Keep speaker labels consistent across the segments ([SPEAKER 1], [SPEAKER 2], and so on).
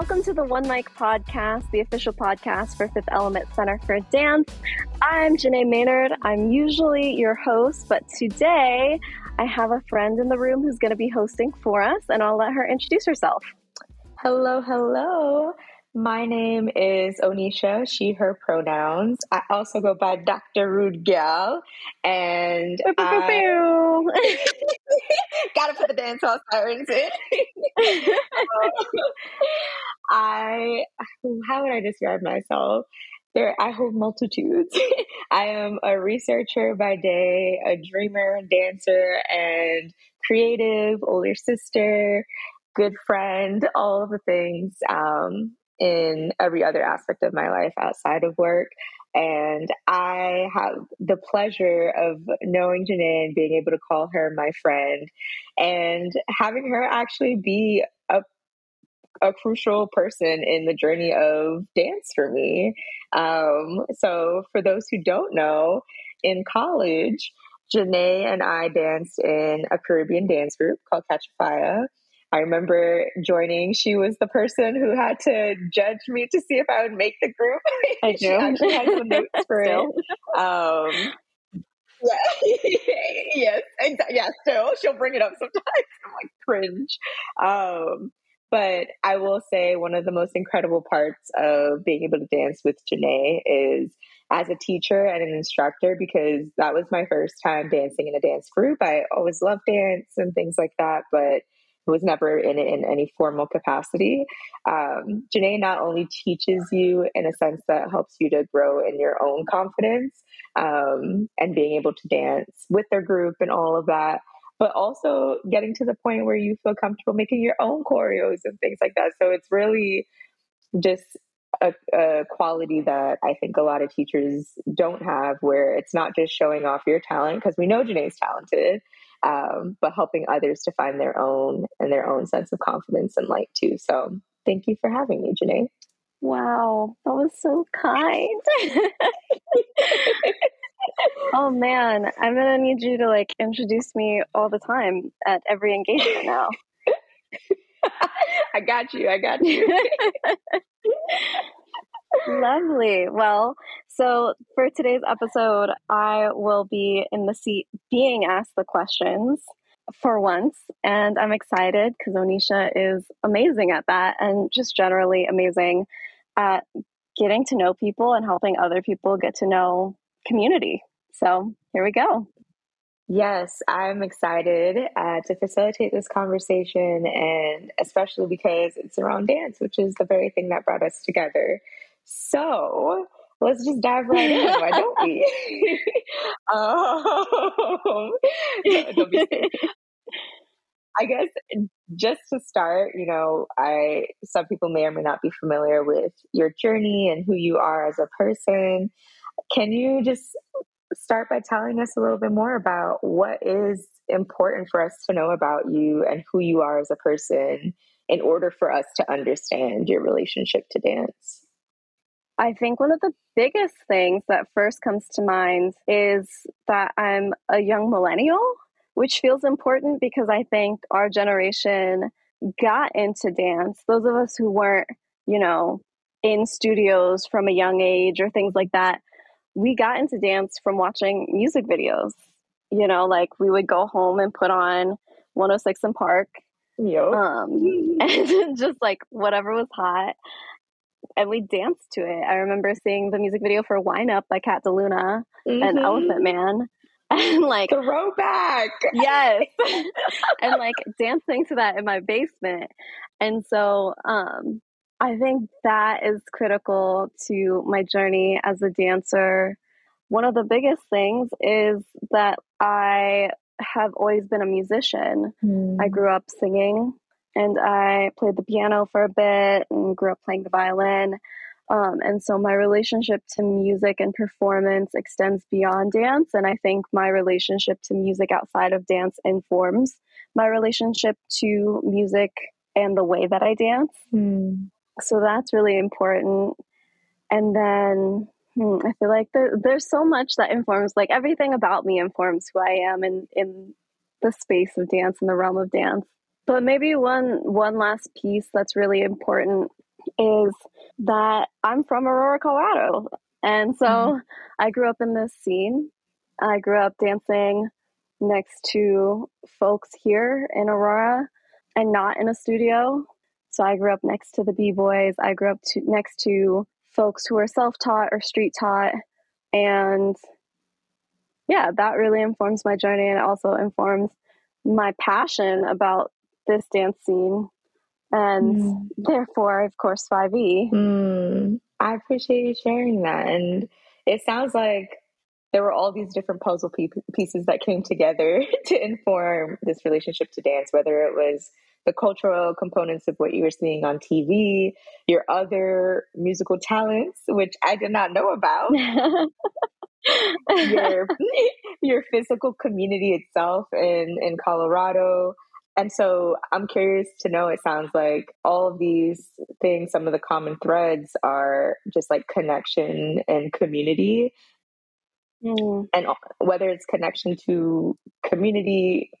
[SPEAKER 1] Welcome to the One Mic Podcast, the official podcast for Fifth Element Center for Dance. I'm Janei Maynard. I'm usually your host, but today I have a friend in the room who's going to be hosting for us, and I'll let her introduce herself.
[SPEAKER 2] Hello, hello. My name is Onisha, she, her pronouns. I also go by Dr. Rude Gyal. And I... gotta put the dance hall sirens in. I, how would I describe myself? There, I hold multitudes. I am a researcher by day, a dreamer, and dancer, and creative, older sister, good friend, all of the things. Um, in every other aspect of my life outside of work. And I have the pleasure of knowing Janei and being able to call her my friend and having her actually be a a crucial person in the journey of dance for me. Um, so, for those who don't know, in college, Janei and I danced in a Caribbean dance group called Catch Fire. I remember joining. She was the person who had to judge me to see if I would make the group.
[SPEAKER 1] I do.
[SPEAKER 2] she actually had some notes for it. Um, yeah, yes, exactly. Yeah, still, she'll bring it up sometimes. I'm like cringe. Um, but I will say one of the most incredible parts of being able to dance with Janei is as a teacher and an instructor because that was my first time dancing in a dance group. I always loved dance and things like that, but was never in it in any formal capacity. Um, Janei not only teaches you in a sense that helps you to grow in your own confidence um, and being able to dance with their group and all of that, but also getting to the point where you feel comfortable making your own choreos and things like that. So it's really just a, a, quality that I think a lot of teachers don't have, where it's not just showing off your talent, because we know Janei's talented, um, but helping others to find their own and their own sense of confidence and light too. So thank you for having me, Janei.
[SPEAKER 1] Wow, that was so kind. oh man, I'm gonna need you to like introduce me all the time at every engagement now.
[SPEAKER 2] I got you. I got you.
[SPEAKER 1] Lovely. Well, so for today's episode, I will be in the seat being asked the questions for once. And I'm excited because Onisha is amazing at that and just generally amazing at getting to know people and helping other people get to know community. So here we go.
[SPEAKER 2] Yes, I'm excited uh, to facilitate this conversation, and especially because it's around dance, which is the very thing that brought us together. So let's just dive right in. Why don't we? um, I guess just to start, you know, I some people may or may not be familiar with your journey and who you are as a person. Can you just start by telling us a little bit more about what is important for us to know about you and who you are as a person in order for us to understand your relationship to dance?
[SPEAKER 1] I think one of the biggest things that first comes to mind is that I'm a young millennial, which feels important because I think our generation got into dance. Those of us who weren't, you know, in studios from a young age or things like that, we got into dance from watching music videos. You know, like we would go home and put on 106 & Park.
[SPEAKER 2] Yep.
[SPEAKER 1] Um, and just like whatever was hot and we danced to it. I remember seeing the music video for "Wine Up" by Kat DeLuna mm-hmm. and Elephant Man, and like
[SPEAKER 2] throwback.
[SPEAKER 1] Yes, and like dancing to that in my basement, and so um, I think that is critical to my journey as a dancer. One of the biggest things is that I have always been a musician. Mm. I grew up singing and I played the piano for a bit and grew up playing the violin. Um, and so my relationship to music and performance extends beyond dance. And I think my relationship to music outside of dance informs my relationship to music and the way that I dance. Mm. So that's really important. And then hmm, I feel like there, there's so much that informs, like everything about me informs who I am in, in the space of dance, in the realm of dance. But maybe one one last piece that's really important is that I'm from Aurora, Colorado. And so mm-hmm. I grew up in this scene. I grew up dancing next to folks here in Aurora and not in a studio. So I grew up next to the B boys. I grew up to, next to folks who are self taught or street taught. And yeah, that really informs my journey and also informs my passion about this dance scene and mm. therefore, of course, 5e.
[SPEAKER 2] Mm. I appreciate you sharing that. And it sounds like there were all these different puzzle pieces that came together to inform this relationship to dance, whether it was the cultural components of what you were seeing on TV, your other musical talents, which I did not know about. your your physical community itself in in Colorado. And so I'm curious to know it sounds like all of these things, some of the common threads are just like connection and community. Mm. And whether it's connection to community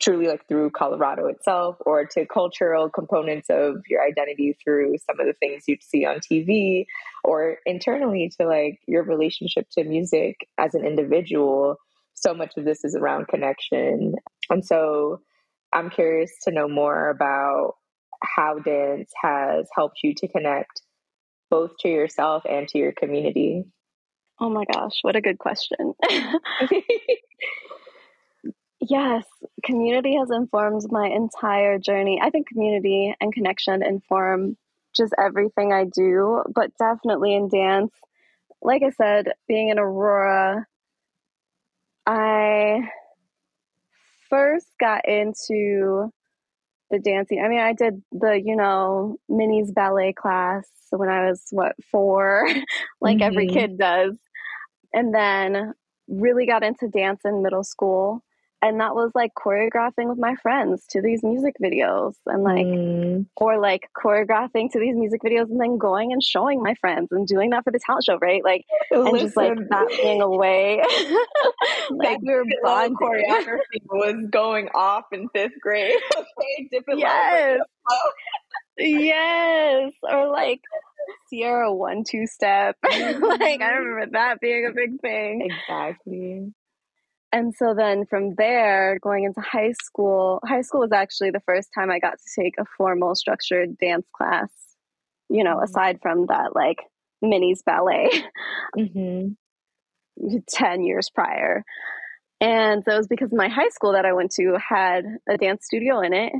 [SPEAKER 2] truly like through Colorado itself or to cultural components of your identity through some of the things you'd see on TV or internally to like your relationship to music as an individual. So much of this is around connection. And so I'm curious to know more about how dance has helped you to connect both to yourself and to your community.
[SPEAKER 1] Oh my gosh, what a good question. Yes, community has informed my entire journey. I think community and connection inform just everything I do, but definitely in dance. Like I said, being in Aurora, I first got into the dancing. I mean, I did the, you know, minis ballet class when I was, what, four, like mm-hmm. every kid does. And then really got into dance in middle school and that was like choreographing with my friends to these music videos and like mm. or like choreographing to these music videos and then going and showing my friends and doing that for the talent show right? Like Listen. and just like that being away
[SPEAKER 2] like we were bonding choreography was going off in fifth grade. Okay different
[SPEAKER 1] yes. yes. Or like Ciara one two step. Like I mm-hmm. remember that being a big thing.
[SPEAKER 2] Exactly
[SPEAKER 1] and so then from there, going into high school, high school was actually the first time I got to take a formal structured dance class, you know, mm-hmm. aside from that like minis ballet mm-hmm. 10 years prior. And so it was because my high school that I went to had a dance studio in it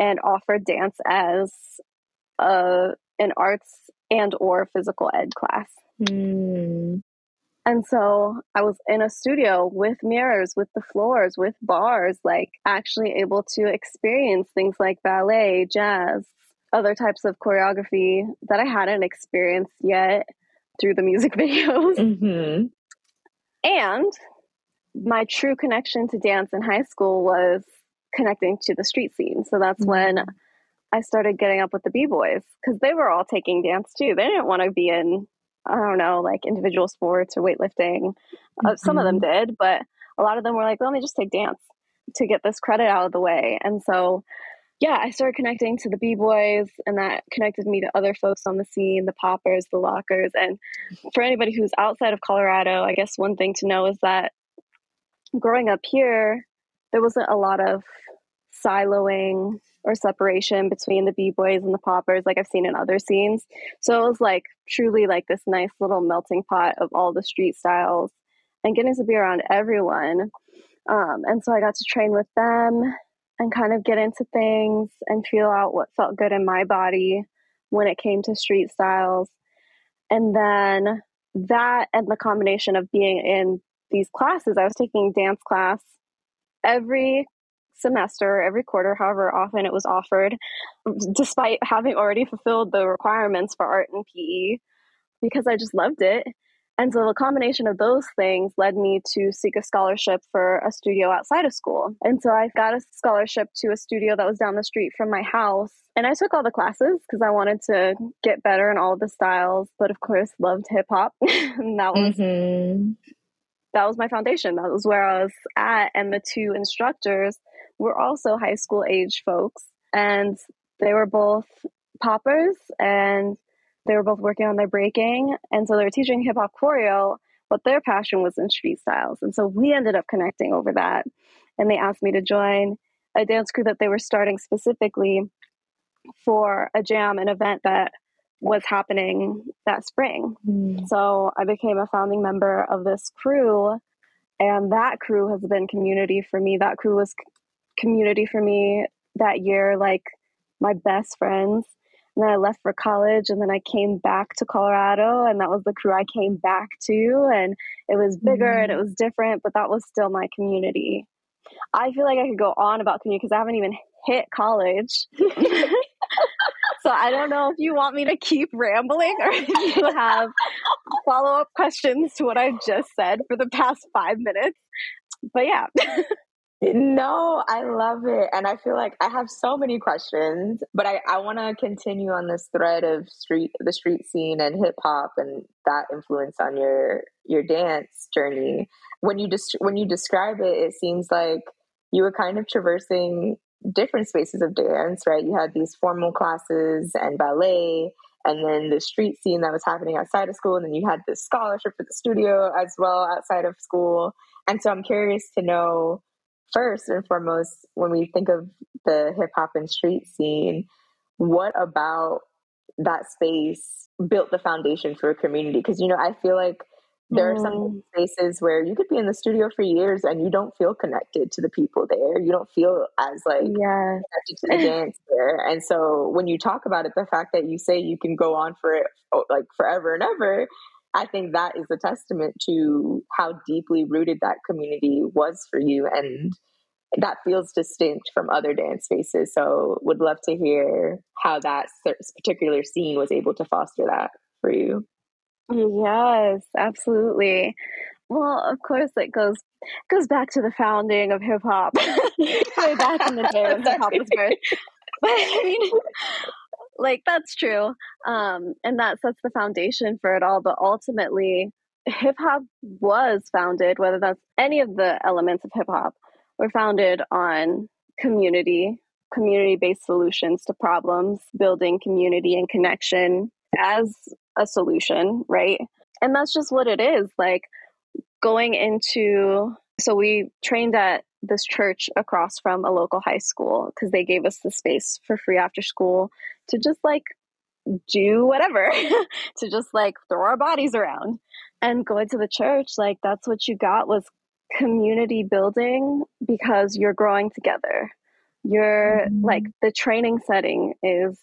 [SPEAKER 1] and offered dance as a, an arts and or physical ed class. Mm. And so I was in a studio with mirrors, with the floors, with bars, like actually able to experience things like ballet, jazz, other types of choreography that I hadn't experienced yet through the music videos. Mm-hmm. And my true connection to dance in high school was connecting to the street scene. So that's mm-hmm. when I started getting up with the B boys because they were all taking dance too. They didn't want to be in I don't know, like individual sports or weightlifting. Mm-hmm. Uh, some of them mm-hmm. did, but a lot of them were like, well, let me just take dance to get this credit out of the way. And so, yeah, I started connecting to the B boys, and that connected me to other folks on the scene, the poppers, the lockers. And for anybody who's outside of Colorado, I guess one thing to know is that growing up here, there wasn't a lot of siloing or separation between the b-boys and the poppers like i've seen in other scenes. So it was like truly like this nice little melting pot of all the street styles and getting to be around everyone. Um, and so i got to train with them and kind of get into things and feel out what felt good in my body when it came to street styles. And then that and the combination of being in these classes i was taking dance class every semester, every quarter, however often it was offered, despite having already fulfilled the requirements for art and PE, because I just loved it. And so the combination of those things led me to seek a scholarship for a studio outside of school. And so I got a scholarship to a studio that was down the street from my house. And I took all the classes because I wanted to get better in all the styles, but of course loved hip hop. and that was mm-hmm. that was my foundation. That was where I was at. And the two instructors were also high school age folks. And they were both poppers and they were both working on their breaking. And so they were teaching hip hop choreo, but their passion was in street styles. And so we ended up connecting over that. And they asked me to join a dance crew that they were starting specifically for a jam, an event that was happening that spring. Mm. So I became a founding member of this crew. And that crew has been community for me. That crew was community for me that year, like my best friends. And then I left for college and then I came back to Colorado and that was the crew I came back to and it was bigger mm-hmm. and it mm-hmm. was different, but that was still my community. I feel like I could go on about community because I haven't even hit college. so I don't know if you want me to keep rambling or if you have follow up questions to what I've just said for the past five minutes. But yeah.
[SPEAKER 2] No, I love it. And I feel like I have so many questions, but I, I want to continue on this thread of street the street scene and hip hop and that influence on your your dance journey. When you just when you describe it, it seems like you were kind of traversing different spaces of dance, right? You had these formal classes and ballet and then the street scene that was happening outside of school and then you had this scholarship for the studio as well outside of school. And so I'm curious to know first and foremost, when we think of the hip hop and street scene, what about that space built the foundation for a community? Because, you know, I feel like there are some mm. spaces where you could be in the studio for years and you don't feel connected to the people there. You don't feel as like
[SPEAKER 1] yeah.
[SPEAKER 2] connected to the dance there. And so when you talk about it, the fact that you say you can go on for it oh, like forever and ever, I think that is a testament to how deeply rooted that community was for you. And that feels distinct from other dance spaces. So, would love to hear how that particular scene was able to foster that for you.
[SPEAKER 1] Yes, absolutely. Well, of course, it goes goes back to the founding of hip hop, way back in the day when hip hop was birth. But I mean, like that's true um, and that sets the foundation for it all but ultimately hip hop was founded whether that's any of the elements of hip hop were founded on community community based solutions to problems building community and connection as a solution right? And that's just what it is like going into so we trained at this church across from a local high school because they gave us the space for free after school to just like do whatever, to just like throw our bodies around. And going to the church, like that's what you got was community building because you're growing together. You're mm-hmm. like the training setting is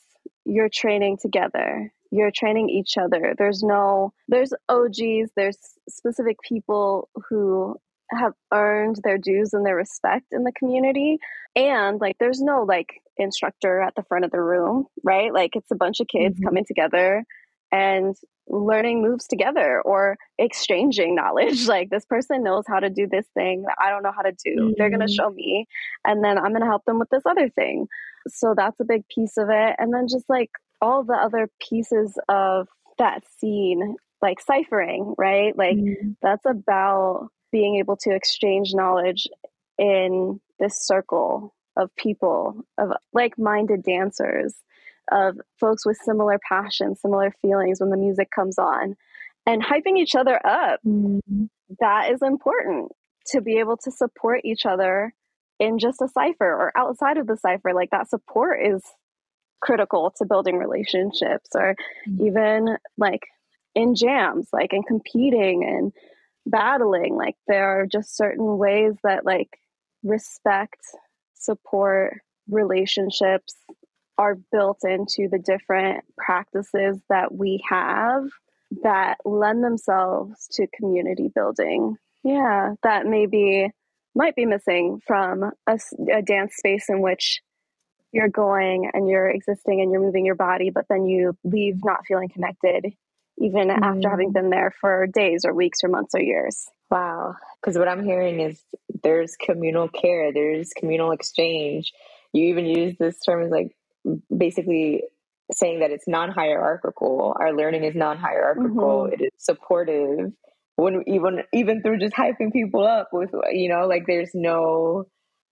[SPEAKER 1] you're training together. You're training each other. There's no, there's OGs, there's specific people who have earned their dues and their respect in the community. And like there's no like instructor at the front of the room right? Like it's a bunch of kids mm-hmm. coming together and learning moves together or exchanging knowledge. Like this person knows how to do this thing that i don't know how to do. Mm-hmm. they're going to show me and then i'm going to help them with this other thing. So that's a big piece of it. And then just like all the other pieces of that scene like ciphering right? Like mm-hmm. that's about being able to exchange knowledge in this circle of people, of like minded dancers, of folks with similar passions, similar feelings when the music comes on, and hyping each other up. Mm-hmm. That is important to be able to support each other in just a cipher or outside of the cipher. Like that support is critical to building relationships or mm-hmm. even like in jams, like in competing and battling. Like there are just certain ways that like respect support relationships are built into the different practices that we have that lend themselves to community building. Yeah that maybe might be missing from a, a dance space in which you're going and you're existing and you're moving your body but then you leave not feeling connected even mm. after having mm. been there for days or weeks or months or years.
[SPEAKER 2] Wow. Because what I'm hearing is there's communal care, there's communal exchange. You even use this term as like basically saying that it's non hierarchical. Our learning is non hierarchical, mm-hmm. it is supportive. When even even through just hyping people up with you know, like there's no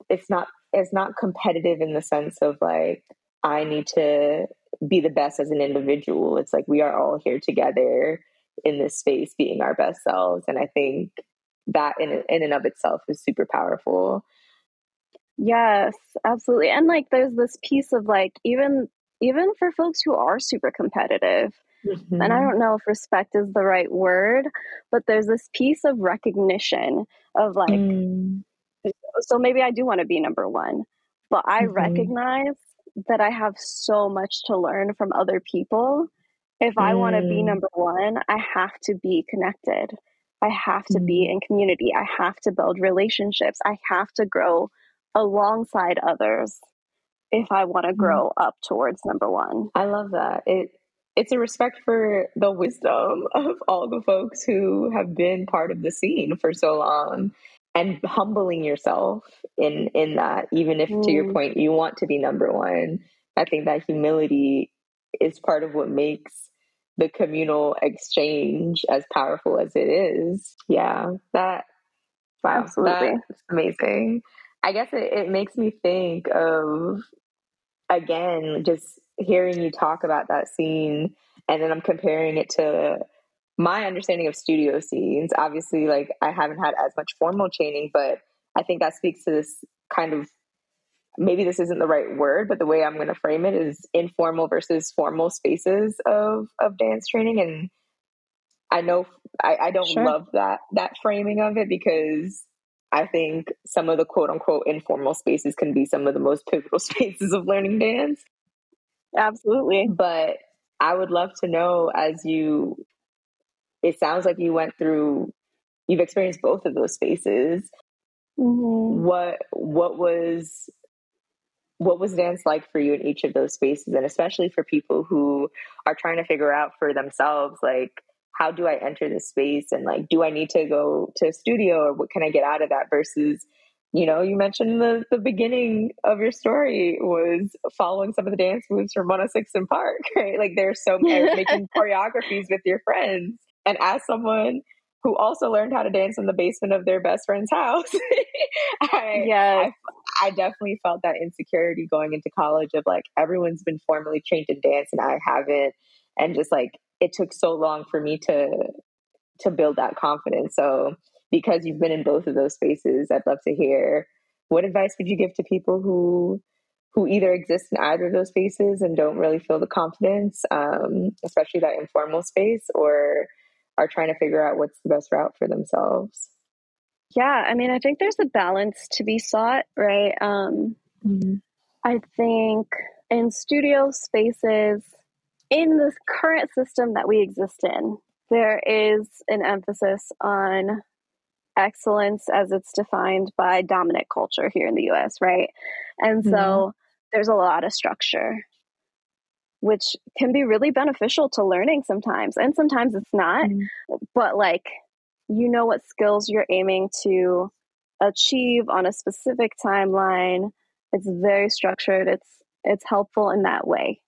[SPEAKER 2] it's not it's not competitive in the sense of like I need to be the best as an individual. It's like we are all here together in this space being our best selves. And I think that in, in and of itself is super powerful.
[SPEAKER 1] Yes, absolutely. And like there's this piece of like even even for folks who are super competitive, mm-hmm. and I mm-hmm. don't know if respect is the right word, but there's this piece of recognition of like mm. so maybe I do want to be number 1, but I mm-hmm. recognize that I have so much to learn from other people. If I want to be mm. number 1, I have to be connected. I have to be mm. in community. I have to build relationships. I have to grow alongside others if I want to mm-hmm. grow up towards number one.
[SPEAKER 2] I love that. It it's a respect for the wisdom of all the folks who have been part of the scene for so long and humbling yourself in in that even if mm. to your mm. point you want to be number one i think that humility is part of what makes the communal exchange as powerful as it is yeah that wow Absolutely. that's amazing I guess it, it makes me think of again just hearing you talk about that scene and then I'm comparing it to my understanding of studio scenes. Obviously, like I haven't had as much formal training, but I think that speaks to this kind of maybe this isn't the right word, but the way I'm going to frame it is informal versus formal spaces of of dance training. And I know I, I don't sure. love that that framing of it because I think some of the quote unquote informal spaces can be some of the most pivotal spaces of learning dance.
[SPEAKER 1] Absolutely.
[SPEAKER 2] But I would love to know as you, it sounds like you went through, you've experienced both of those spaces. Mm-hmm. What, what was, what was dance like for you in each of those spaces? And especially for people who are trying to figure out for themselves, like, how do I enter this space and like do I need to go to a studio or what can I get out of that versus you know you mentioned the the beginning of your story was following some of the dance moves from 106 & Park right like there's so making choreographies with your friends and as someone who also learned how to dance in the basement of their best friend's house I, yeah I, I definitely felt that insecurity going into college of like everyone's been formally trained in dance and I haven't and just like it took so long for me to to build that confidence. So because you've been in both of those spaces, I'd love to hear what advice would you give to people who who either exist in either of those spaces and don't really feel the confidence, um, especially that informal space, or are trying to figure out what's the best route for themselves.
[SPEAKER 1] Yeah, I mean, I think there's a balance to be sought, right? Um, mm-hmm. I think in studio spaces, in the current system that we exist in, there is an emphasis on excellence as it's defined by dominant culture here in the US, right? And so mm-hmm. there's a lot of structure, which can be really beneficial to learning sometimes, and sometimes it's not. Mm-hmm. But like, you know what skills you're aiming to achieve on a specific timeline. It's very structured. It's it's helpful in that way.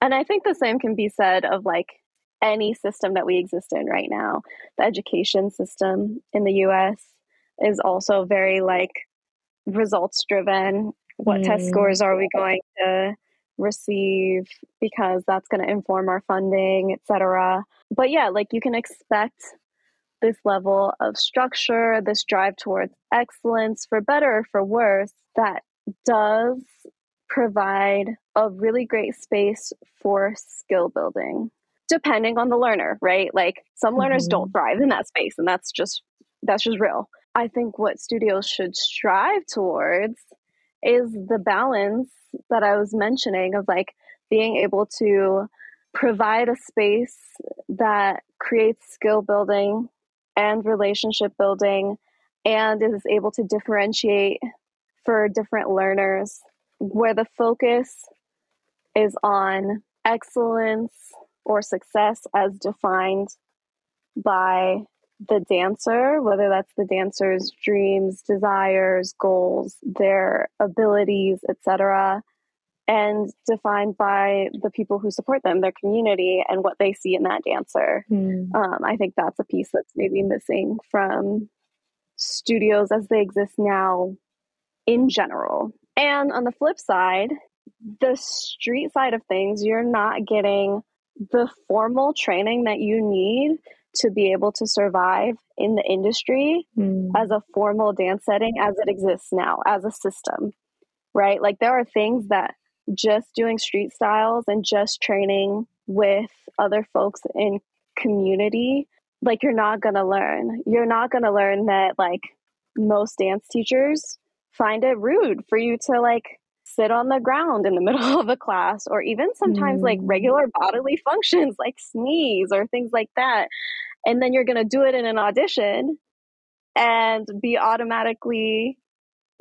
[SPEAKER 1] And I think the same can be said of like any system that we exist in right now. The education system in the US is also very like results driven. What mm. test scores are we going to receive because that's going to inform our funding, etc. But yeah, like you can expect this level of structure, this drive towards excellence for better or for worse that does provide a really great space for skill building depending on the learner right like some mm-hmm. learners don't thrive in that space and that's just that's just real i think what studios should strive towards is the balance that i was mentioning of like being able to provide a space that creates skill building and relationship building and is able to differentiate for different learners where the focus is on excellence or success as defined by the dancer, whether that's the dancer's dreams, desires, goals, their abilities, etc., and defined by the people who support them, their community, and what they see in that dancer. Mm. Um, I think that's a piece that's maybe missing from studios as they exist now in general. And on the flip side, the street side of things, you're not getting the formal training that you need to be able to survive in the industry mm. as a formal dance setting as it exists now, as a system, right? Like there are things that just doing street styles and just training with other folks in community, like you're not going to learn. You're not going to learn that, like, most dance teachers find it rude for you to like sit on the ground in the middle of a class or even sometimes mm. like regular bodily functions like sneeze or things like that and then you're going to do it in an audition and be automatically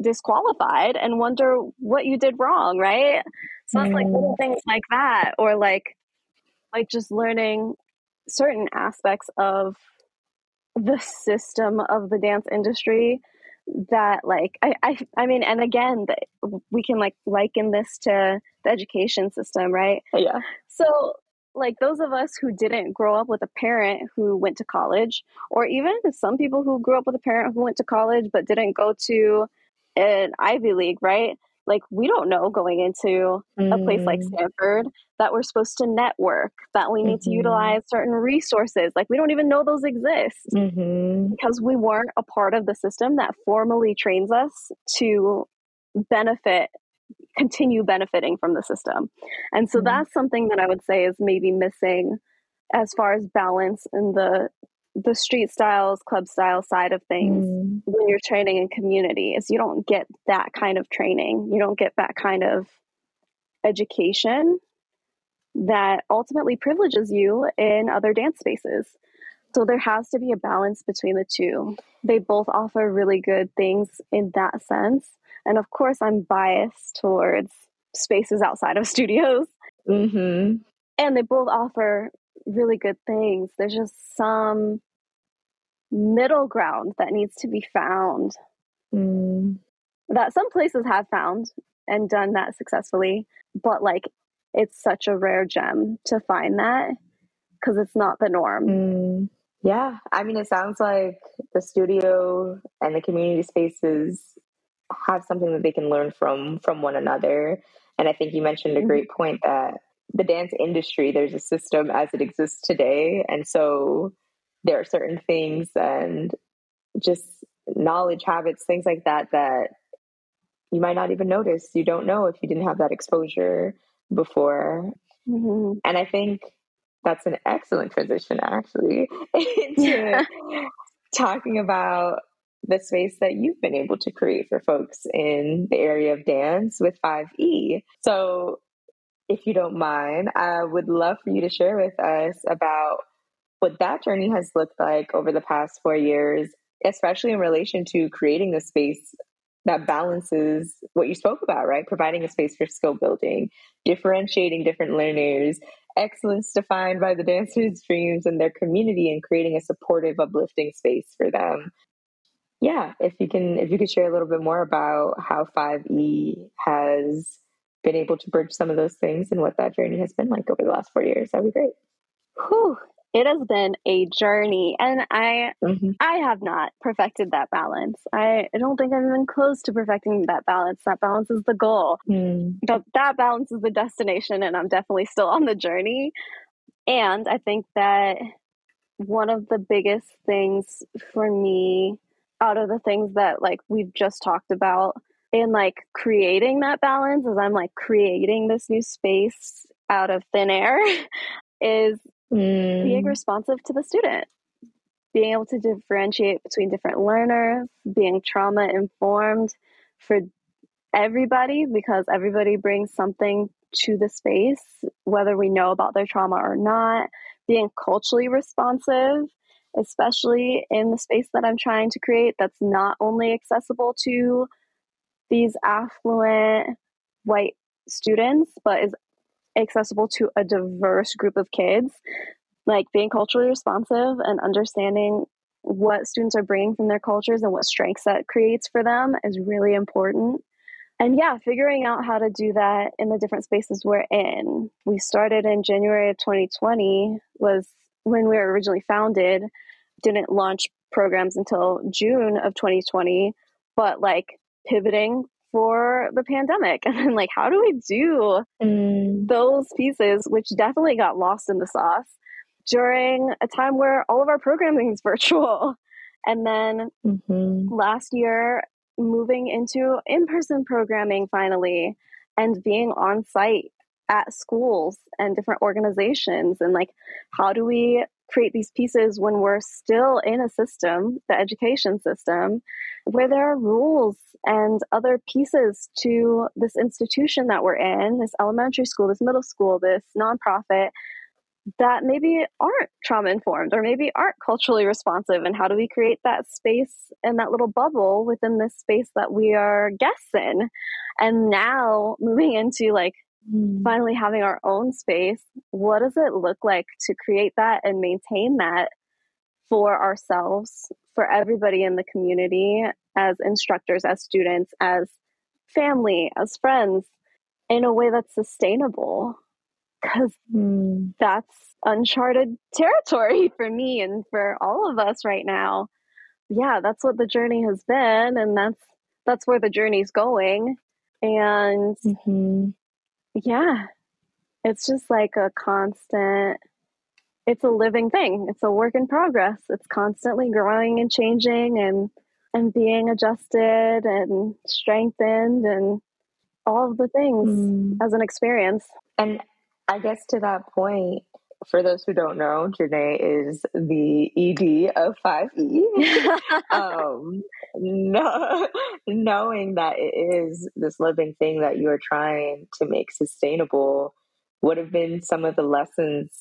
[SPEAKER 1] disqualified and wonder what you did wrong right? So it's like little mm. things like that or like like just learning certain aspects of the system of the dance industry that like I, I i mean and again we can like liken this to the education system right?
[SPEAKER 2] Yeah.
[SPEAKER 1] So like those of us who didn't grow up with a parent who went to college or even some people who grew up with a parent who went to college but didn't go to an ivy league right like we don't know going into mm. a place like mm. Stanford that we're supposed to network, that we need mm-hmm. to utilize certain resources. Like we don't even know those exist mm-hmm. because we weren't a part of the system that formally trains us to benefit continue benefiting from the system. And so mm-hmm. that's something that I would say is maybe missing as far as balance in the the street styles, club style side of things mm. when you're training in community is you don't get that kind of training. You don't get that kind of education that ultimately privileges you in other dance spaces. So there has to be a balance between the two. They both offer really good things in that sense. And of course, I'm biased towards spaces outside of studios. Mm-hmm. And they both offer really good things. There's just some middle ground that needs to be found mm. that some places have found and done that successfully, but like it's such a rare gem to find that because it's not the norm.
[SPEAKER 2] Mm. Yeah, I mean, it sounds like the studio and the community spaces have something that they can learn from from one another. And I think you mentioned a mm-hmm. great point that the dance industry, there's a system as it exists today, and so there are certain things and just knowledge habits things like that that you might not even notice you don't know if you didn't have that exposure before mm-hmm. and i think that's an excellent transition actually into talking about the space that you've been able to create for folks in the area of dance with 5e so if you don't mind i would love for you to share with us about what that journey has looked like over the past four years, especially in relation to creating the space that balances what you spoke about, right? Providing a space for skill building, differentiating different learners, excellence defined by the dancers' dreams and their community, and creating a supportive, uplifting space for them. Yeah, if you can, if you could share a little bit more about how 5E has been able to bridge some of those things and what that journey has been like over the last four years, that'd be great.
[SPEAKER 1] Whew, it has been a journey and i mm-hmm. i have not perfected that balance I, I don't think i'm even close to perfecting that balance that balance is the goal mm. but that balance is the destination and i'm definitely still on the journey and i think that one of the biggest things for me out of the things that like we've just talked about in like creating that balance as i'm like creating this new space out of thin air is mm. being responsive to the student, being able to differentiate between different learners, being trauma informed for everybody because everybody brings something to the space, whether we know about their trauma or not, being culturally responsive, especially in the space that I'm trying to create that's not only accessible to these affluent white students, but is accessible to a diverse group of kids. Like being culturally responsive and understanding what students are bringing from their cultures and what strengths that creates for them is really important. And yeah, figuring out how to do that in the different spaces we're in. We started in January of 2020 was when we were originally founded. Didn't launch programs until June of 2020, but like pivoting for the pandemic. And then, like, how do we do mm. those pieces, which definitely got lost in the sauce during a time where all of our programming is virtual? And then mm-hmm. last year, moving into in person programming finally and being on site at schools and different organizations. And like, how do we create these pieces when we're still in a system, the education system, where there are rules and other pieces to this institution that we're in, this elementary school, this middle school, this nonprofit that maybe aren't trauma informed or maybe aren't culturally responsive and how do we create that space and that little bubble within this space that we are guests in and now moving into like mm. finally having our own space what does it look like to create that and maintain that for ourselves for everybody in the community as instructors as students as family as friends in a way that's sustainable because mm. that's uncharted territory for me and for all of us right now. Yeah, that's what the journey has been, and that's that's where the journey's going. And mm-hmm. Yeah, it's just like a constant. It's a living thing. It's a work in progress. It's constantly growing and changing and and being adjusted and strengthened and all of the things mm. as an experience.
[SPEAKER 2] And I guess to that point, for those who don't know, Janei is the ED of 5E. um, no, knowing that it is this living thing that you are trying to make sustainable, what have been some of the lessons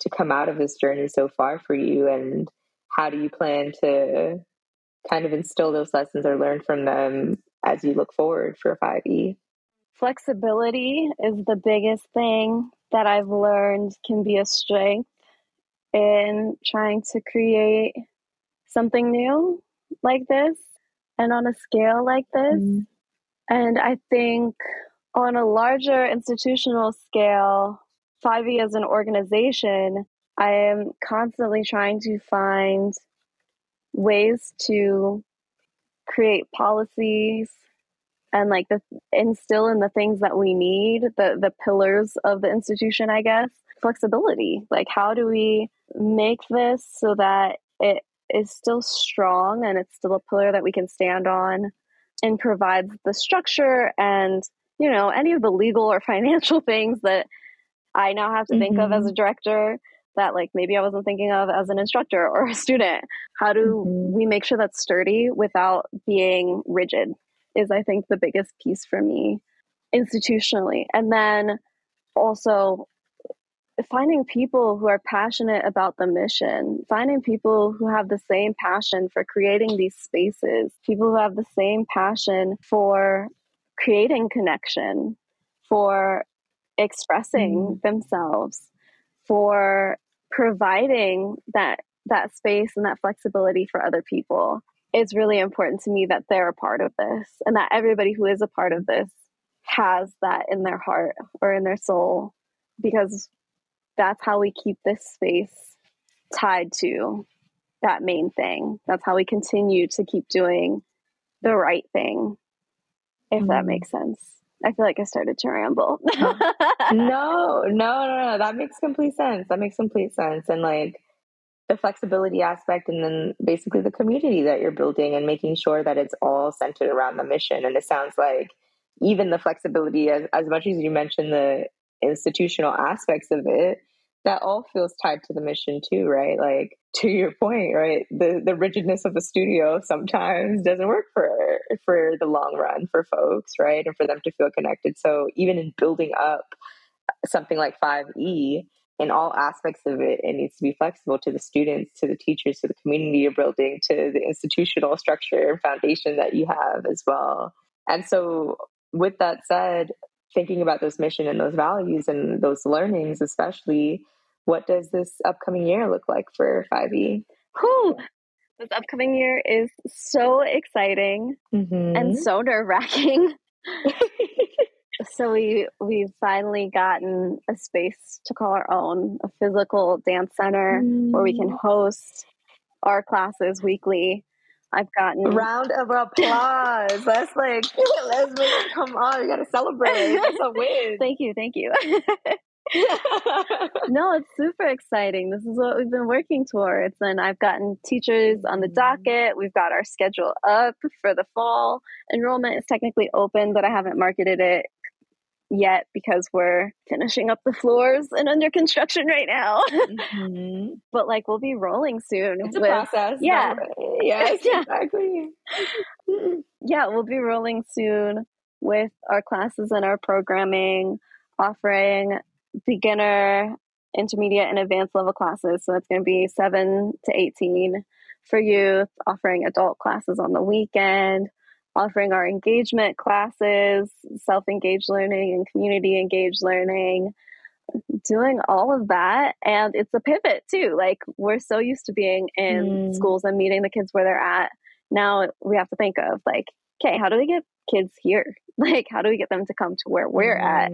[SPEAKER 2] to come out of this journey so far for you? And how do you plan to kind of instill those lessons or learn from them as you look forward for 5E?
[SPEAKER 1] Flexibility is the biggest thing that I've learned can be a strength in trying to create something new like this and on a scale like this. Mm. And I think on a larger institutional scale, 5E as an organization, I am constantly trying to find ways to create policies and like the instill in the things that we need the the pillars of the institution i guess flexibility like how do we make this so that it is still strong and it's still a pillar that we can stand on and provides the structure and you know any of the legal or financial things that i now have to mm-hmm. think of as a mm-hmm. director that like maybe i wasn't thinking of as an instructor or a student how do mm-hmm. we make sure that's sturdy without being rigid is I think the biggest piece for me institutionally. And then also finding people who are passionate about the mission, finding people who have the same passion for creating these spaces, people who have the same passion for creating connection, for expressing mm. themselves, for providing that that space and that flexibility for other people it's really important to me that they're a part of this and that everybody who is a part of this has that in their heart or in their soul because that's how we keep this space tied to that main thing. That's how we continue to keep doing the right thing, if mm. that makes sense. I feel like I started to ramble.
[SPEAKER 2] no, no, no, no. That makes complete sense. That makes complete sense. And like, the flexibility aspect and then basically the community that you're building and making sure that it's all centered around the mission. And it sounds like even the flexibility, as, as much as you mentioned the institutional aspects of it, that all feels tied to the mission too, right? Like to your point, right? The the rigidness of the studio sometimes doesn't work for for the long run for folks, right? And for them to feel connected. So even in building up something like 5E, in all aspects of it, it needs to be flexible to the students, to the teachers, to the community you're building, to the institutional structure and foundation that you have as well. And so, with that said, thinking about those mission and those values and those learnings, especially, what does this upcoming year look like for 5E?
[SPEAKER 1] Whew. This upcoming year is so exciting mm-hmm. and so nerve wracking. so we we've finally gotten a space to call our own, a physical dance center mm. where we can mm. host our classes weekly. I've gotten
[SPEAKER 2] round of applause. Let's like let's make, it come on, we gotta celebrate. That's a win.
[SPEAKER 1] thank you, thank you. no, it's super exciting. This is what we've been working towards. And I've gotten teachers on the mm-hmm. docket. We've got our schedule up for the fall. Enrollment is technically open, but I haven't marketed it yet because we're finishing up the floors and under construction right now. Mm-hmm. but like we'll be rolling soon.
[SPEAKER 2] It's with, a process.
[SPEAKER 1] Yeah.
[SPEAKER 2] Yes, yeah. exactly.
[SPEAKER 1] yeah, we'll be rolling soon with our classes and our programming, offering beginner, intermediate, and advanced level classes. So it's going to be 7 to 18 for youth, offering adult classes on the weekend, offering our engagement classes, self engaged learning, and community engaged learning. Doing all of that. And it's a pivot too. Like, we're so used to being in mm. schools and meeting the kids where they're at. Now we have to think of, like, okay, how do we get kids here? Like, how do we get them to come to where we're mm. at?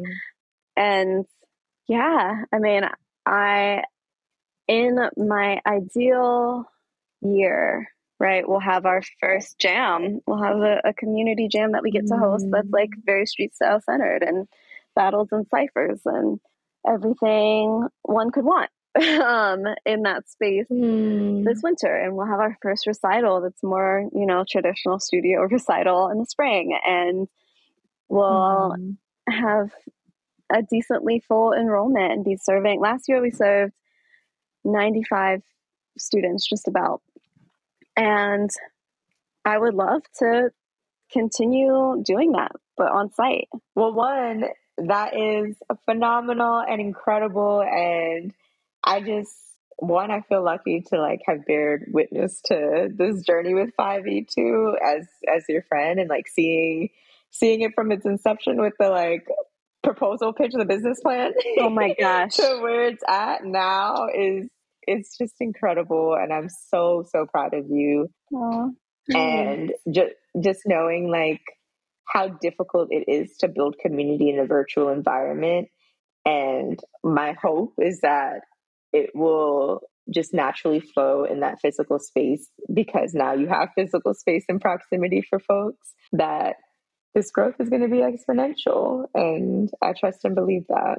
[SPEAKER 1] And yeah, I mean, I, in my ideal year, right, we'll have our first jam. We'll have a, a community jam that we get to host that's like mm. very street style centered and battles and ciphers and everything one could want um, in that space mm. this winter. And we'll have our first recital that's more, you know, traditional studio recital in the spring. And we'll mm. have a decently full enrollment and be serving. Last year we served 95 students, just about. And I would love to continue doing that, but on site.
[SPEAKER 2] Well, one, that is phenomenal and incredible. And I just, one, I feel lucky to like have bared witness to this journey with 5e too as as your friend and like seeing seeing it from its inception with the like proposal pitch the business plan
[SPEAKER 1] oh my gosh
[SPEAKER 2] to where it's at now is it's just incredible and i'm so so proud of you Aww. and just just knowing like how difficult it is to build community in a virtual environment and my hope is that it will just naturally flow in that physical space because now you have physical space and proximity for folks that this growth is going to be exponential. And I trust and believe that.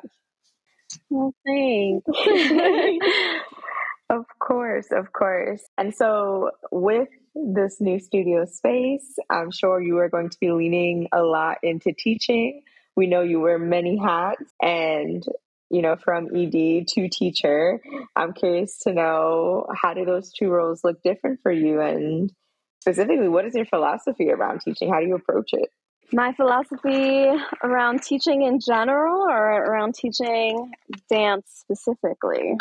[SPEAKER 1] Well, thanks.
[SPEAKER 2] of course, of course. And so, with this new studio space, I'm sure you are going to be leaning a lot into teaching. We know you wear many hats, and you know, from ED to teacher. I'm curious to know how do those two roles look different for you, and specifically, what is your philosophy around teaching? How do you approach it?
[SPEAKER 1] my philosophy around teaching in general or around teaching dance specifically?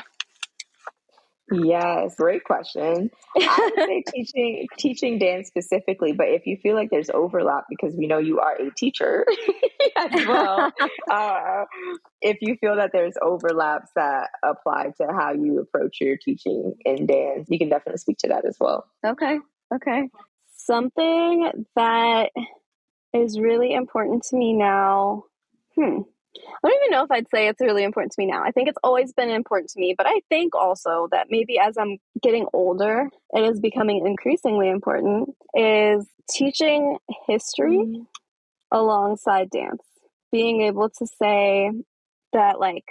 [SPEAKER 2] Yes, great question. I would say teaching teaching dance specifically, but if you feel like there's overlap because we know you are a teacher as well, uh, if you feel that there's overlaps that apply to how you approach your teaching in dance, you can definitely speak to that as well.
[SPEAKER 1] Okay, okay. Something that is really important to me now. Hmm. I don't even know if I'd say it's really important to me now. I think it's always been important to me, but I think also that maybe as I'm getting older, it is becoming increasingly important is teaching history mm-hmm. alongside dance. Being able to say that like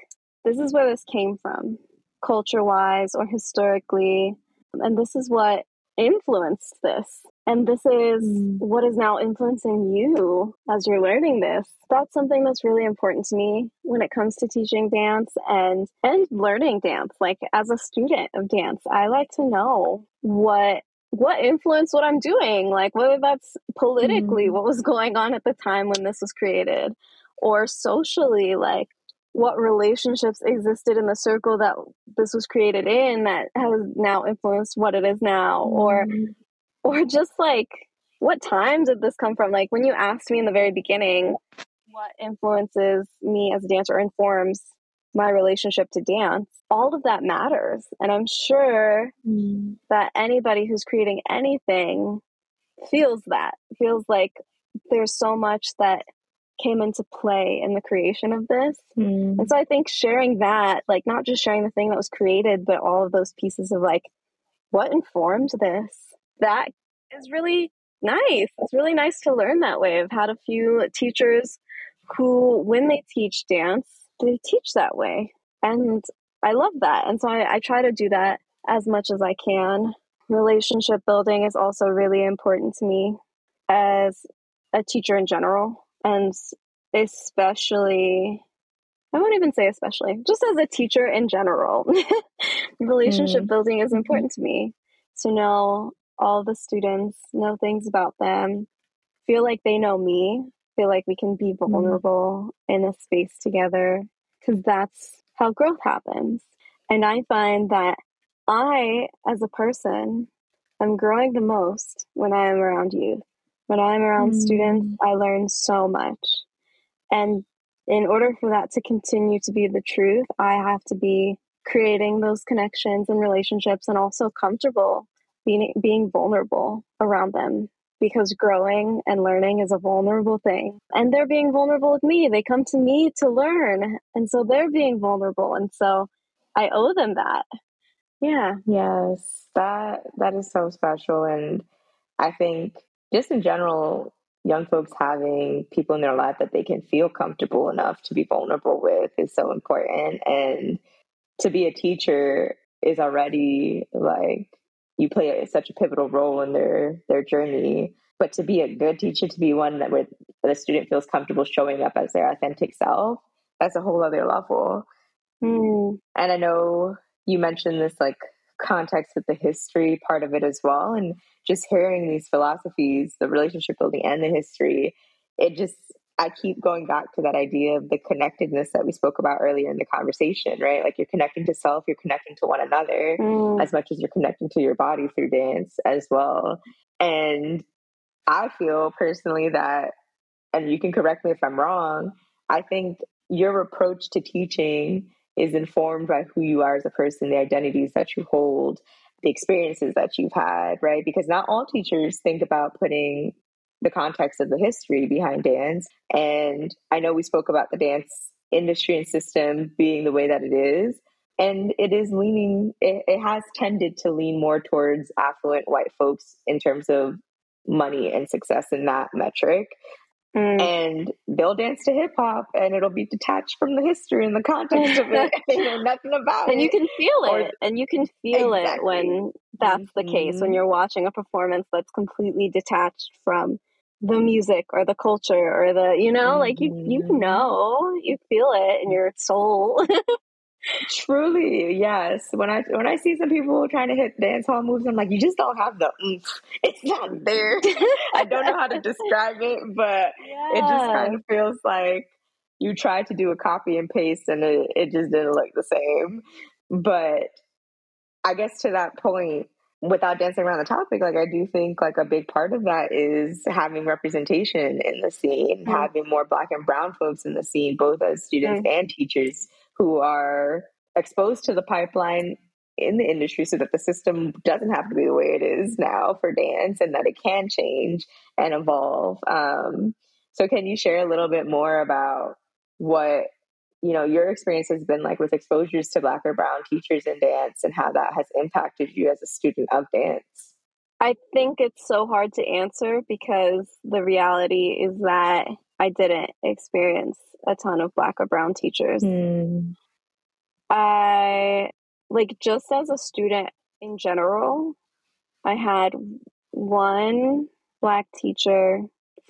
[SPEAKER 1] this is where this came from, culture wise or historically, and this is what influenced this. And this is mm. what is now influencing you as you're learning this. That's something that's really important to me when it comes to teaching dance and and learning dance. Like as a student of dance, I like to know what what influenced what I'm doing, like whether that's politically mm. what was going on at the time when this was created or socially like what relationships existed in the circle that this was created in that has now influenced what it is now mm. or or just like what time did this come from like when you asked me in the very beginning what influences me as a dancer informs my relationship to dance all of that matters and i'm sure mm. that anybody who's creating anything feels that feels like there's so much that came into play in the creation of this. Mm. And so I think sharing that, like not just sharing the thing that was created, but all of those pieces of like what informed this, that is really nice. It's really nice to learn that way. I've had a few teachers who, when they teach dance, they teach that way. And I love that. And so I, I try to do that as much as I can. Relationship building is also really important to me as a teacher in general, and especially, I won't even say especially, just as a teacher in general. Relationship mm. building is important to me to know all the students, know things about them, feel like they know me, feel like we can be mm-hmm. vulnerable mm. in a space together, because that's how growth happens. And I find that I, as a person, am growing the most when I am around youth. When I'm around mm. students, I learn so much. And in order for that to continue to be the truth, I have to be creating those connections and relationships and also comfortable being being vulnerable around them because growing and learning is a vulnerable thing. And they're being vulnerable with me. They come to me to learn. And so they're being vulnerable. And so I owe them that. Yeah.
[SPEAKER 2] Yes. That that is so special. And I think just in general, young folks having people in their life that they can feel comfortable enough to be vulnerable with is so important. And to be a teacher is already like you play such a pivotal role in their their journey. But to be a good teacher, to be one that where the student feels comfortable showing up as their authentic self, that's a whole other level. Mm. And I know you mentioned this like context with the history part of it as well. And just hearing these philosophies, the relationship building and the history, it just, I keep going back to that idea of the connectedness that we spoke about earlier in the conversation, right? Like you're connecting to self, you're connecting to one another mm. as much as you're connecting to your body through dance as well. And I feel personally that, and you can correct me if I'm wrong, I think your approach to teaching is informed by who you are as a person, the identities that you hold, the experiences that you've had, right? Because not all teachers think about putting the context of the history behind dance. And I know we spoke about the dance industry and system being the way that it is. And it is leaning, it, it has tended to lean more towards affluent white folks in terms of money and success in that metric. Mm. And they'll dance to hip hop and it'll be detached from the history and the context of it. they know nothing about
[SPEAKER 1] and it. And you can feel or, it. And you can feel exactly. it when that's mm-hmm. the case, when mm-hmm. you're watching a performance that's completely detached from the music or the culture or the you know, mm-hmm. like you you mm-hmm. know, you feel it in your soul.
[SPEAKER 2] Truly, yes. When I when I see some people trying to hit dance hall moves, I'm like, you just don't have the oomph. It's not there. I don't know how to describe it, but yeah. it just kind of feels like you tried to do a copy and paste and it, it just didn't look the same. But I guess to that point, without dancing around the topic, like I do think like a big part of that is having representation in the scene, mm-hmm. having more black and brown folks in the scene, both as students mm-hmm. and teachers who are exposed to the pipeline in the industry so that the system doesn't have to be the way it is now for dance and that it can change and evolve. Um, so, can you share a little bit more about what you know your experience has been like with exposures to black or brown teachers in dance and how that has impacted you as a student of dance?
[SPEAKER 1] I think it's so hard to answer because the reality is that I didn't experience a ton of black or brown teachers. Mm. I like just as a student in general, I had one black teacher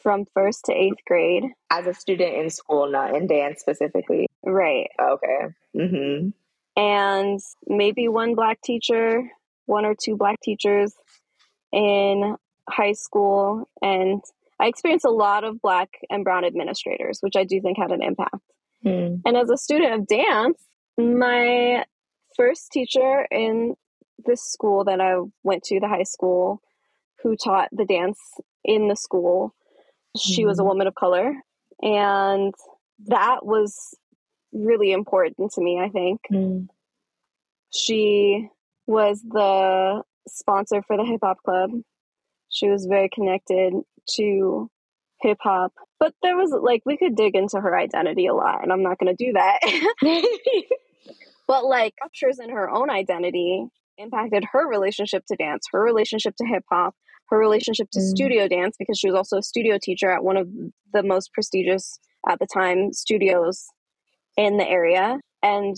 [SPEAKER 1] from first to eighth grade.
[SPEAKER 2] As a student in school, not in dance specifically.
[SPEAKER 1] Right.
[SPEAKER 2] Okay. Mm-hmm.
[SPEAKER 1] And maybe one black teacher, one or two black teachers in high school. And I experienced a lot of black and brown administrators, which I do think had an impact. Mm. And as a student of dance, my first teacher in this school that I went to, the high school, who taught the dance in the school, she was a mm-hmm. woman of color. And that was really important to me, I think. Mm. She was the sponsor for the hip hop club. She was very connected to hip hop. But there was like we could dig into her identity a lot, and I'm not going to do that. but like ruptures in her own identity impacted her relationship to dance, her relationship to hip hop, her relationship to mm. studio dance because she was also a studio teacher at one of the most prestigious at the time studios in the area. And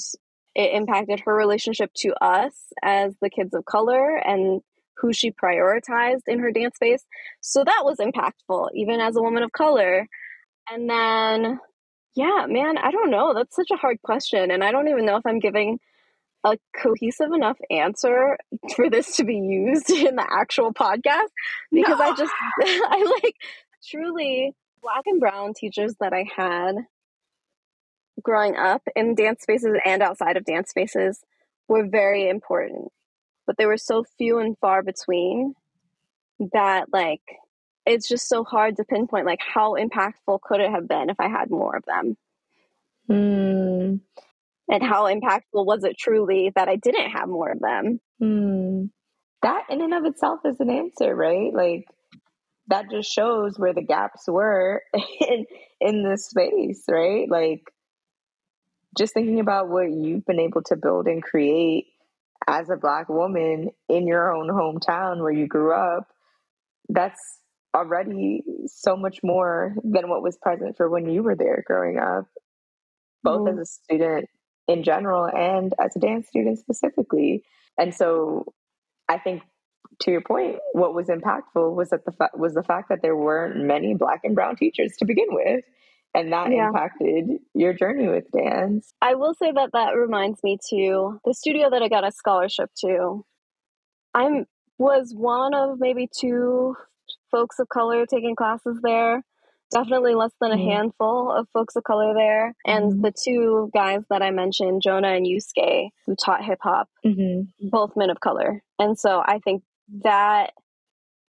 [SPEAKER 1] it impacted her relationship to us as the kids of color and who she prioritized in her dance space. So that was impactful even as a woman of color. And then yeah man i don't know. That's such a hard question and i don't even know if i'm giving a cohesive enough answer for this to be used in the actual podcast because no. I just I like truly black and brown teachers that I had growing up in dance spaces and outside of dance spaces were very important but they were so few and far between that like it's just so hard to pinpoint like how impactful could it have been if I had more of them.
[SPEAKER 2] Mm
[SPEAKER 1] and how impactful was it truly that I didn't have more of them?
[SPEAKER 2] Hmm. That in and of itself is an answer, right? Like that just shows where the gaps were in in this space, right? Like just thinking about what you've been able to build and create as a black woman in your own hometown where you grew up, that's already so much more than what was present for when you were there growing up, both mm-hmm. as a student in general and as a dance student specifically. And so I think to your point, what was impactful was that the fa- was the fact that there weren't many black and brown teachers to begin with, and that yeah. impacted your journey with dance.
[SPEAKER 1] I will say that that reminds me to the studio that I got a scholarship to. I'm was one of maybe two folks of color taking classes there definitely less than a mm-hmm. handful of folks of color there. And mm-hmm. the two guys that I mentioned, Jonah and Yusuke, who taught hip hop, mm-hmm. both men of color. And so I think that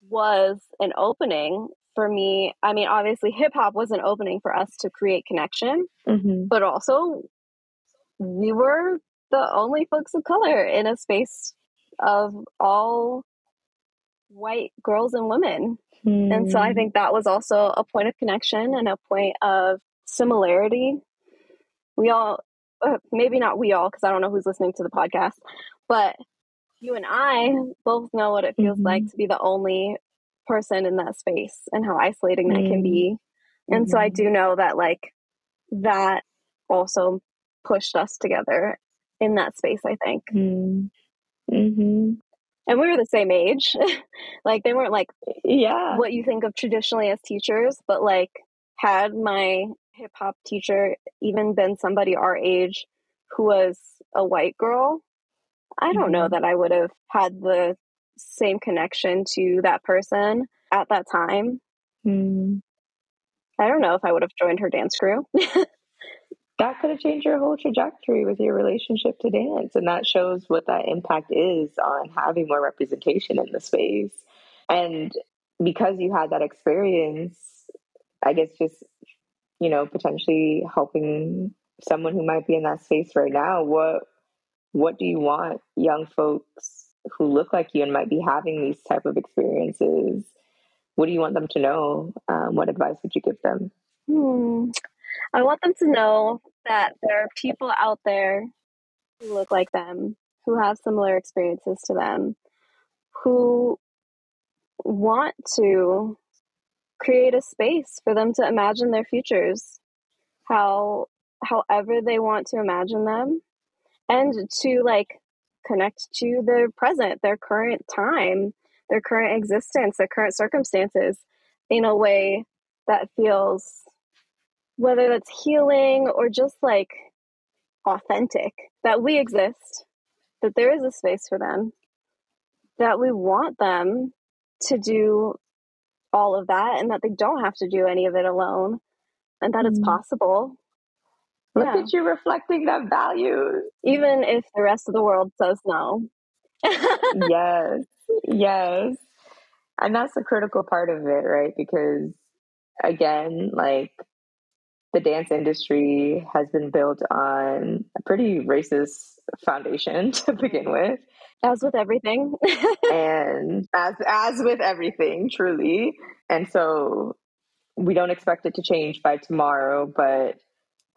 [SPEAKER 1] was an opening for me. I mean, obviously, hip hop was an opening for us to create connection,
[SPEAKER 2] mm-hmm.
[SPEAKER 1] but also we were the only folks of color in a space of all white girls and women. Mm. And so I hmm. think that was also a point of connection and a point of similarity. We all, uh, maybe not we all, because I don't know who's listening to the podcast, but you and I both know what it feels mm-hmm. like to be the only person in that space and how isolating mm. that can be. And mm-hmm. so I mm-hmm. do know that, like, that also pushed us together in that space, I think.
[SPEAKER 2] Mm. Mm-hmm
[SPEAKER 1] and we were the same age. like they weren't like
[SPEAKER 2] yeah
[SPEAKER 1] what you think of traditionally as teachers, but like had my hip hop teacher even been somebody our age who was a white girl, I don't mm-hmm. know that I would have had the same connection to that person at that time.
[SPEAKER 2] Mm.
[SPEAKER 1] I don't know if I would have joined her dance crew.
[SPEAKER 2] that could have changed your whole trajectory with your relationship to dance. And that shows what that impact is on having more representation in the space. And because you had that experience, I guess just, you know, potentially helping someone who might be in that space right now, what what do you want young folks who look like you and might be having these type of experiences? What do you want them to know? Um, what advice would you give them?
[SPEAKER 1] Hmm. I want them to know that there are people out there who look like them, who have similar experiences to them, who want to create a space for them to imagine their futures how however they want to imagine them and to like connect to their present their current time their current existence their current circumstances in a way that feels whether that's healing or just like authentic, that we exist, that there is a space for them, that we want them to do all of that and that they don't have to do any of it alone and that mm. it's possible.
[SPEAKER 2] Look yeah. at you reflecting that value.
[SPEAKER 1] Even if the rest of the world says no.
[SPEAKER 2] yes, yes. And that's the critical part of it, right? Because again, like the dance industry has been built on a pretty racist foundation to begin with.
[SPEAKER 1] As with everything.
[SPEAKER 2] and as as with everything, truly. And so we don't expect it to change by tomorrow, but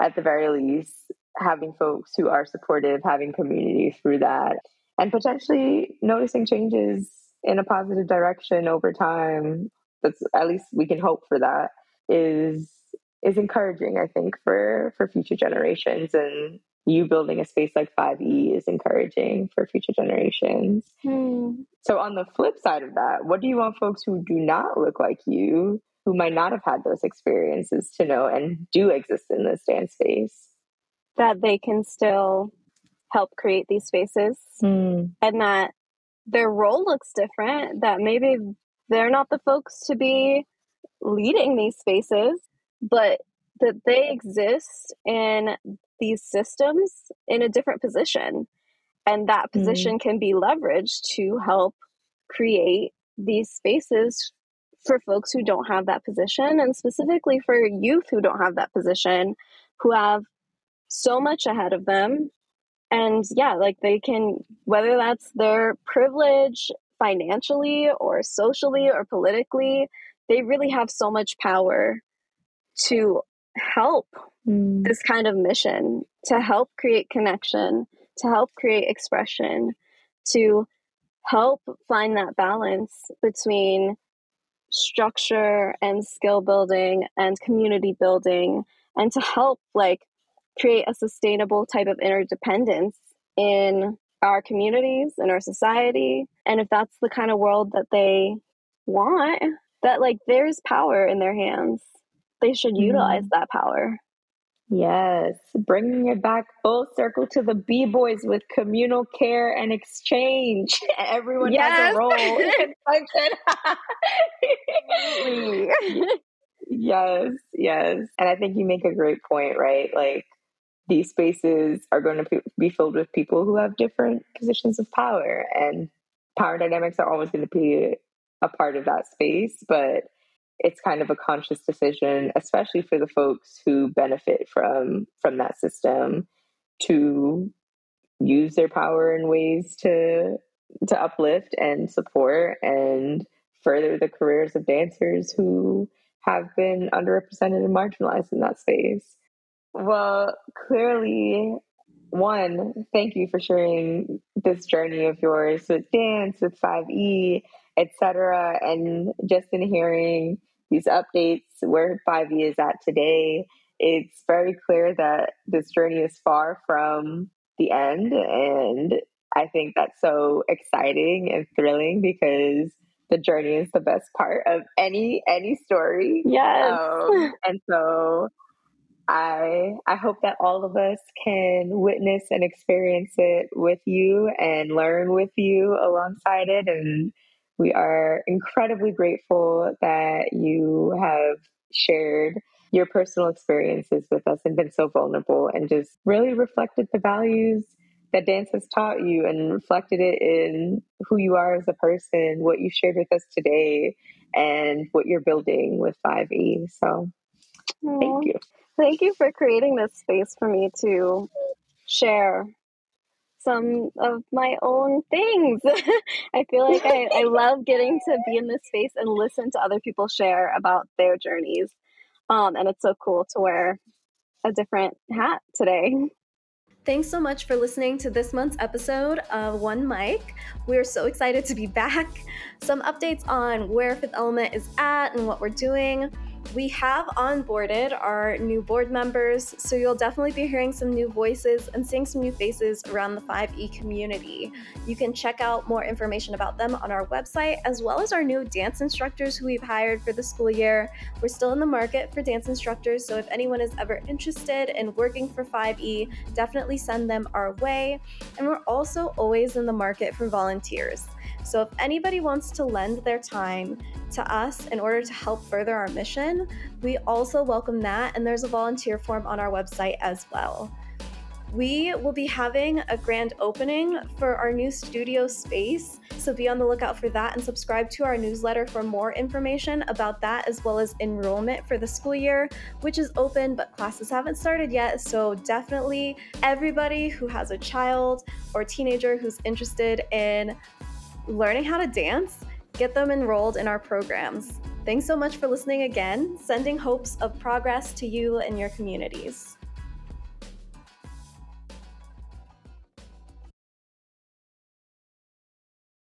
[SPEAKER 2] at the very least, having folks who are supportive, having community through that, and potentially noticing changes in a positive direction over time, that's at least we can hope for that, is is encouraging, I think, for for future generations. And you building a space like 5e is encouraging for future generations. Hmm. So on the flip side of that, what do you want folks who do not look like you, who might not have had those experiences to know and do exist in this dance space?
[SPEAKER 1] That they can still help create these spaces hmm. and that their role looks different, that maybe they're not the folks to be leading these spaces, but that they exist in these systems in a different position. And that mm-hmm. position mm. can be leveraged to help create these spaces for folks who don't have that position, and specifically for youth who don't have that position, who have so much ahead of them. And yeah, like they can, whether that's their privilege financially or socially or politically, they really have so much power to help mm. this kind of mission, to help create connection, to help create expression, to help find that balance between structure and skill building and community building and to help like create a sustainable type of interdependence in our communities in our society and if that's the kind of world that they want that like there's power in their hands they should utilize mm. that power.
[SPEAKER 2] Yes, bringing it back full circle to the B boys with communal care and exchange. Everyone yes. has a role in function. yes, yes. And I think you make a great point, right? Like these spaces are going to be filled with people who have different positions of power, and power dynamics are always going to be a part of that space. But it's kind of a conscious decision, especially for the folks who benefit from from that system, to use their power in ways to to uplift and support and further the careers of dancers who have been underrepresented and marginalized in that space. Well, clearly, one, thank you for sharing this journey of yours with dance, with 5E, etc. And just in hearing these updates, where 5e is at today, it's very clear that this journey is far from the end. And I think that's so exciting and thrilling because the journey is the best part of any any story.
[SPEAKER 1] Yes.
[SPEAKER 2] Um, and so I I hope that all of us can witness and experience it with you and learn with you alongside it and we are incredibly grateful that you have shared your personal experiences with us and been so vulnerable and just really reflected the values that dance has taught you and reflected it in who you are as a person, what you shared with us today, and what you're building with 5E. So Aww. thank you.
[SPEAKER 1] Thank you for creating this space for me to share some of my own things. I feel like I, I love getting to be in this space and listen to other people share about their journeys. Um, and it's so cool to wear a different hat today.
[SPEAKER 3] Thanks so much for listening to this month's episode of One Mic. We're so excited to be back. Some updates on where Fifth Element is at and what we're doing. We have onboarded our new board members, so you'll definitely be hearing some new voices and seeing some new faces around the 5E community. You can check out more information about them on our website, as well as our new dance instructors who we've hired for the school year. We're still in the market for dance instructors, so if anyone is ever interested in working for 5E, definitely send them our way. And we're also always in the market for volunteers. So if anybody wants to lend their time to us in order to help further our mission, we also welcome that, and there's a volunteer form on our website as well. We will be having a grand opening for our new studio space, so be on the lookout for that and subscribe to our newsletter for more information about that as well as enrollment for the school year, which is open but classes haven't started yet. So, definitely everybody who has a child or teenager who's interested in learning how to dance, get them enrolled in our programs. Thanks so much for listening again, sending hopes of progress to you and your communities.